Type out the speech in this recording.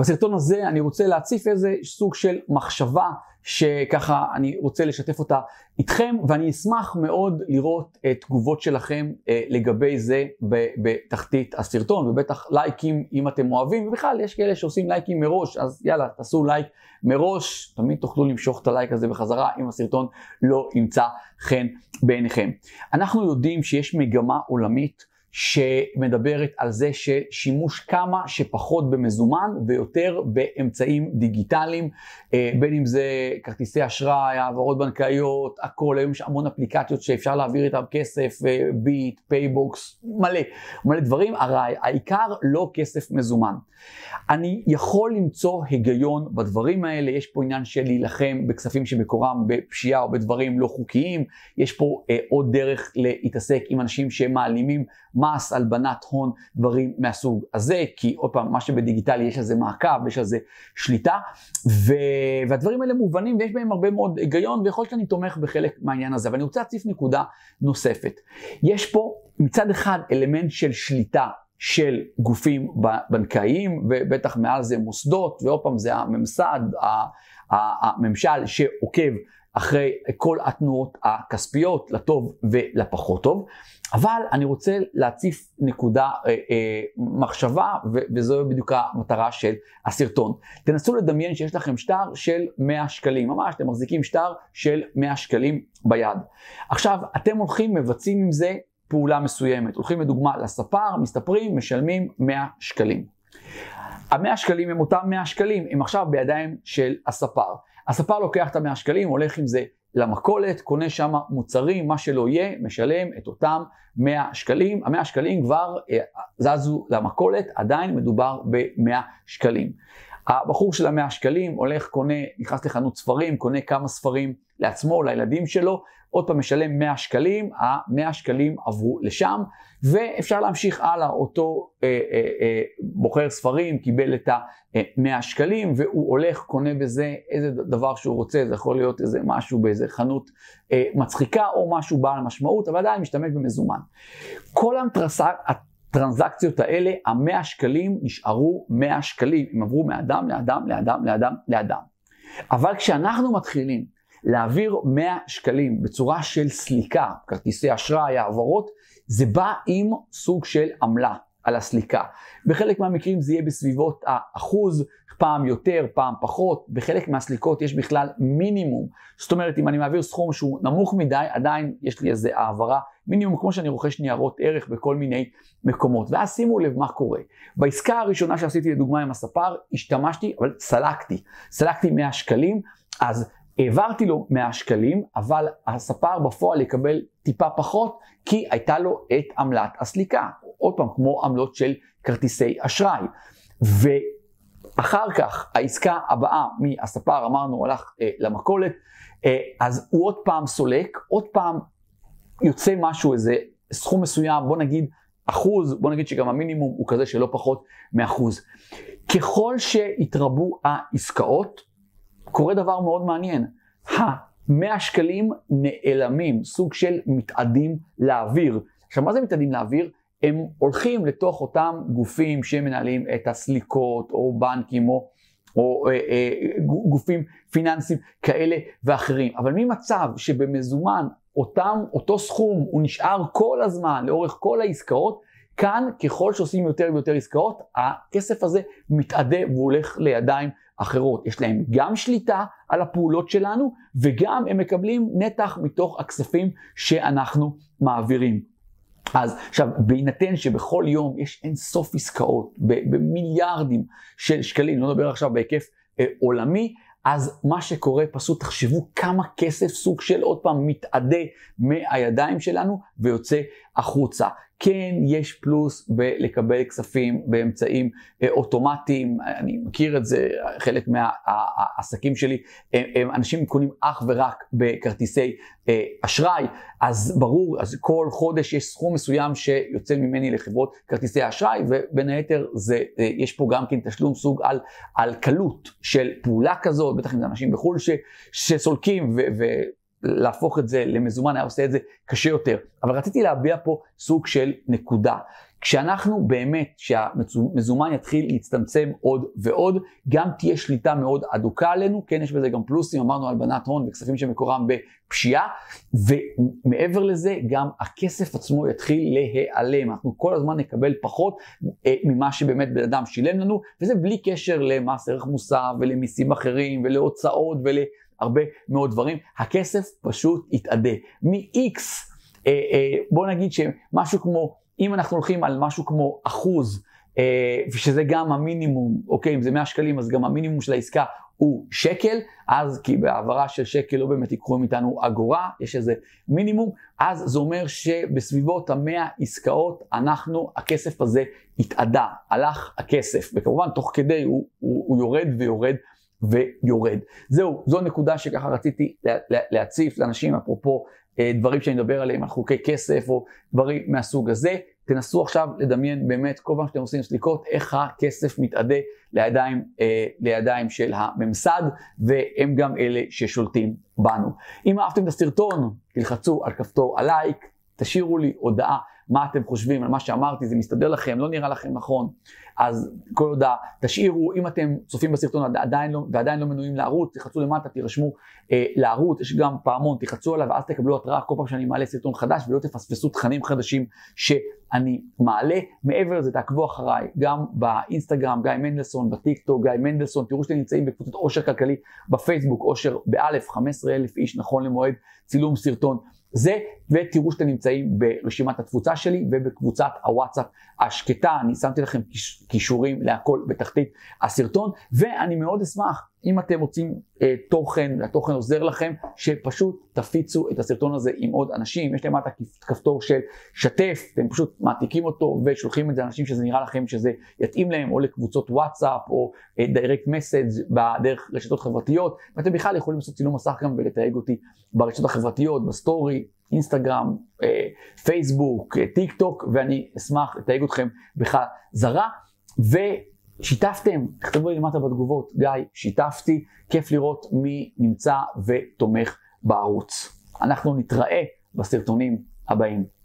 בסרטון הזה אני רוצה להציף איזה סוג של מחשבה שככה אני רוצה לשתף אותה איתכם ואני אשמח מאוד לראות את תגובות שלכם אה, לגבי זה בתחתית הסרטון ובטח לייקים אם אתם אוהבים ובכלל יש כאלה שעושים לייקים מראש אז יאללה תעשו לייק מראש תמיד תוכלו למשוך את הלייק הזה בחזרה אם הסרטון לא ימצא חן בעיניכם. אנחנו יודעים שיש מגמה עולמית שמדברת על זה ששימוש כמה שפחות במזומן ויותר באמצעים דיגיטליים, אה, בין אם זה כרטיסי אשראי, העברות בנקאיות, הכל, היום יש המון אפליקציות שאפשר להעביר איתן כסף, אה, ביט, פייבוקס, מלא, מלא דברים, הרי העיקר לא כסף מזומן. אני יכול למצוא היגיון בדברים האלה, יש פה עניין של להילחם בכספים שמקורם בפשיעה או בדברים לא חוקיים, יש פה אה, עוד דרך להתעסק עם אנשים שמעלימים מס, הלבנת הון, דברים מהסוג הזה, כי עוד פעם, מה שבדיגיטלי יש על זה מעקב, יש על זה שליטה, ו... והדברים האלה מובנים ויש בהם הרבה מאוד היגיון, ויכול להיות שאני תומך בחלק מהעניין הזה, אבל אני רוצה להציף נקודה נוספת. יש פה מצד אחד אלמנט של שליטה של גופים בנקאיים, ובטח מעל זה מוסדות, ועוד פעם זה הממסד, הממשל שעוקב אחרי כל התנועות הכספיות, לטוב ולפחות טוב. אבל אני רוצה להציף נקודה, אה, אה, מחשבה, ו- וזו בדיוק המטרה של הסרטון. תנסו לדמיין שיש לכם שטר של 100 שקלים, ממש, אתם מחזיקים שטר של 100 שקלים ביד. עכשיו, אתם הולכים, מבצעים עם זה פעולה מסוימת. הולכים לדוגמה לספר, מסתפרים, משלמים 100 שקלים. המאה שקלים הם אותם 100 שקלים, הם עכשיו בידיים של הספר. הספר לוקח את המאה שקלים, הולך עם זה למכולת, קונה שם מוצרים, מה שלא יהיה, משלם את אותם 100 שקלים. ה-100 שקלים כבר אה, זזו למכולת, עדיין מדובר ב-100 שקלים. הבחור של המאה שקלים הולך, קונה, נכנס לחנות ספרים, קונה כמה ספרים לעצמו, לילדים שלו, עוד פעם משלם 100 שקלים, ה-100 שקלים עברו לשם, ואפשר להמשיך הלאה, אותו אה, אה, אה, בוחר ספרים קיבל את ה-100 שקלים, והוא הולך, קונה בזה איזה דבר שהוא רוצה, זה יכול להיות איזה משהו באיזה חנות אה, מצחיקה, או משהו בעל משמעות, אבל עדיין משתמש במזומן. כל הטרנסק... הטרנזקציות האלה, המאה שקלים נשארו 100 שקלים, הם עברו מאדם לאדם לאדם לאדם לאדם. אבל כשאנחנו מתחילים להעביר 100 שקלים בצורה של סליקה, כרטיסי אשראי, העברות, זה בא עם סוג של עמלה על הסליקה. בחלק מהמקרים זה יהיה בסביבות האחוז, פעם יותר, פעם פחות, בחלק מהסליקות יש בכלל מינימום. זאת אומרת, אם אני מעביר סכום שהוא נמוך מדי, עדיין יש לי איזו העברה מינימום, כמו שאני רוכש ניירות ערך בכל מיני מקומות. ואז שימו לב מה קורה. בעסקה הראשונה שעשיתי לדוגמה עם הספר, השתמשתי, אבל סלקתי. סלקתי 100 שקלים, אז העברתי לו 100 שקלים, אבל הספר בפועל יקבל טיפה פחות, כי הייתה לו את עמלת הסליקה. עוד פעם, כמו עמלות של כרטיסי אשראי. ואחר כך, העסקה הבאה מהספר, אמרנו, הלך אה, למכולת, אה, אז הוא עוד פעם סולק, עוד פעם יוצא משהו, איזה סכום מסוים, בוא נגיד אחוז, בוא נגיד שגם המינימום הוא כזה שלא פחות מאחוז. ככל שהתרבו העסקאות, קורה דבר מאוד מעניין. ה-100 שקלים נעלמים, סוג של מתאדים לאוויר. עכשיו, מה זה מתאדים לאוויר? הם הולכים לתוך אותם גופים שמנהלים את הסליקות, או בנקים, או, או אה, אה, גופים פיננסיים כאלה ואחרים. אבל ממצב שבמזומן אותם, אותו סכום הוא נשאר כל הזמן, לאורך כל העסקאות, כאן ככל שעושים יותר ויותר עסקאות, הכסף הזה מתאדה והוא הולך לידיים אחרות. יש להם גם שליטה על הפעולות שלנו וגם הם מקבלים נתח מתוך הכספים שאנחנו מעבירים. אז עכשיו, בהינתן שבכל יום יש אין סוף עסקאות במיליארדים של שקלים, לא נדבר עכשיו בהיקף אה, עולמי, אז מה שקורה, פשוט תחשבו כמה כסף סוג של עוד פעם מתאדה מהידיים שלנו ויוצא החוצה. כן, יש פלוס בלקבל כספים באמצעים אה, אוטומטיים, אני מכיר את זה, חלק מהעסקים שלי, הם, הם אנשים קונים אך ורק בכרטיסי אה, אשראי, אז ברור, אז כל חודש יש סכום מסוים שיוצא ממני לחברות כרטיסי אשראי, ובין היתר זה, אה, יש פה גם כן תשלום סוג על, על קלות של פעולה כזאת, בטח אם זה אנשים בחו"ל ש, שסולקים, ו, ו, להפוך את זה למזומן היה עושה את זה קשה יותר. אבל רציתי להביע פה סוג של נקודה. כשאנחנו באמת, כשהמזומן יתחיל להצטמצם עוד ועוד, גם תהיה שליטה מאוד אדוקה עלינו, כן, יש בזה גם פלוסים, אמרנו הלבנת הון וכספים שמקורם בפשיעה, ומעבר לזה, גם הכסף עצמו יתחיל להיעלם, אנחנו כל הזמן נקבל פחות אה, ממה שבאמת בן אדם שילם לנו, וזה בלי קשר למס ערך מוסף ולמיסים אחרים ולהוצאות ולהרבה מאוד דברים, הכסף פשוט יתאדה. מ-X, אה, אה, בוא נגיד שמשהו כמו אם אנחנו הולכים על משהו כמו אחוז, אה, שזה גם המינימום, אוקיי, אם זה 100 שקלים, אז גם המינימום של העסקה הוא שקל, אז כי בהעברה של שקל לא באמת ייקחו מאיתנו אגורה, יש איזה מינימום, אז זה אומר שבסביבות המאה עסקאות, אנחנו, הכסף הזה התאדה, הלך הכסף, וכמובן תוך כדי הוא, הוא, הוא יורד ויורד. ויורד. זהו, זו נקודה שככה רציתי להציף לאנשים, אפרופו אה, דברים שאני מדבר עליהם, על חוקי כסף או דברים מהסוג הזה. תנסו עכשיו לדמיין באמת כל פעם שאתם עושים סליקות, איך הכסף מתאדה לידיים, אה, לידיים של הממסד, והם גם אלה ששולטים בנו. אם אהבתם את הסרטון, תלחצו על כפתור הלייק, תשאירו לי הודעה מה אתם חושבים על מה שאמרתי, זה מסתדר לכם, לא נראה לכם נכון, אז כל הודעה, תשאירו, אם אתם צופים בסרטון ועדיין לא, ועדיין לא מנויים לערוץ, תחצו למטה, תירשמו אה, לערוץ, יש גם פעמון, תחצו עליו ואז תקבלו התראה כל פעם שאני מעלה סרטון חדש ולא תפספסו תכנים חדשים שאני מעלה. מעבר לזה, תעקבו אחריי, גם באינסטגרם, גיא מנדלסון, בטיק טוק, גיא מנדלסון, תראו שאתם נמצאים בקבוצת עושר כלכלי בפייסבוק, עושר באלף, 15 אלף איש נכון למועד צילום סרטון. זה, ותראו שאתם נמצאים ברשימת התפוצה שלי ובקבוצת הוואטסאפ השקטה, אני שמתי לכם קישורים להכל בתחתית הסרטון, ואני מאוד אשמח אם אתם רוצים אה, תוכן, התוכן עוזר לכם, שפשוט תפיצו את הסרטון הזה עם עוד אנשים, יש למטה כפתור של שתף, אתם פשוט מעתיקים אותו ושולחים את זה לאנשים שזה נראה לכם שזה יתאים להם, או לקבוצות וואטסאפ, או אה, message בדרך רשתות חברתיות, ואתם בכלל יכולים לעשות צילום מסך גם ולתייג אותי ברשתות החברתיות, בסטורי, אינסטגרם, אה, פייסבוק, אה, טיק טוק, ואני אשמח לתייג אתכם בחזרה. ושיתפתם, תכתבו לי למטה בתגובות, גיא, שיתפתי, כיף לראות מי נמצא ותומך בערוץ. אנחנו נתראה בסרטונים הבאים.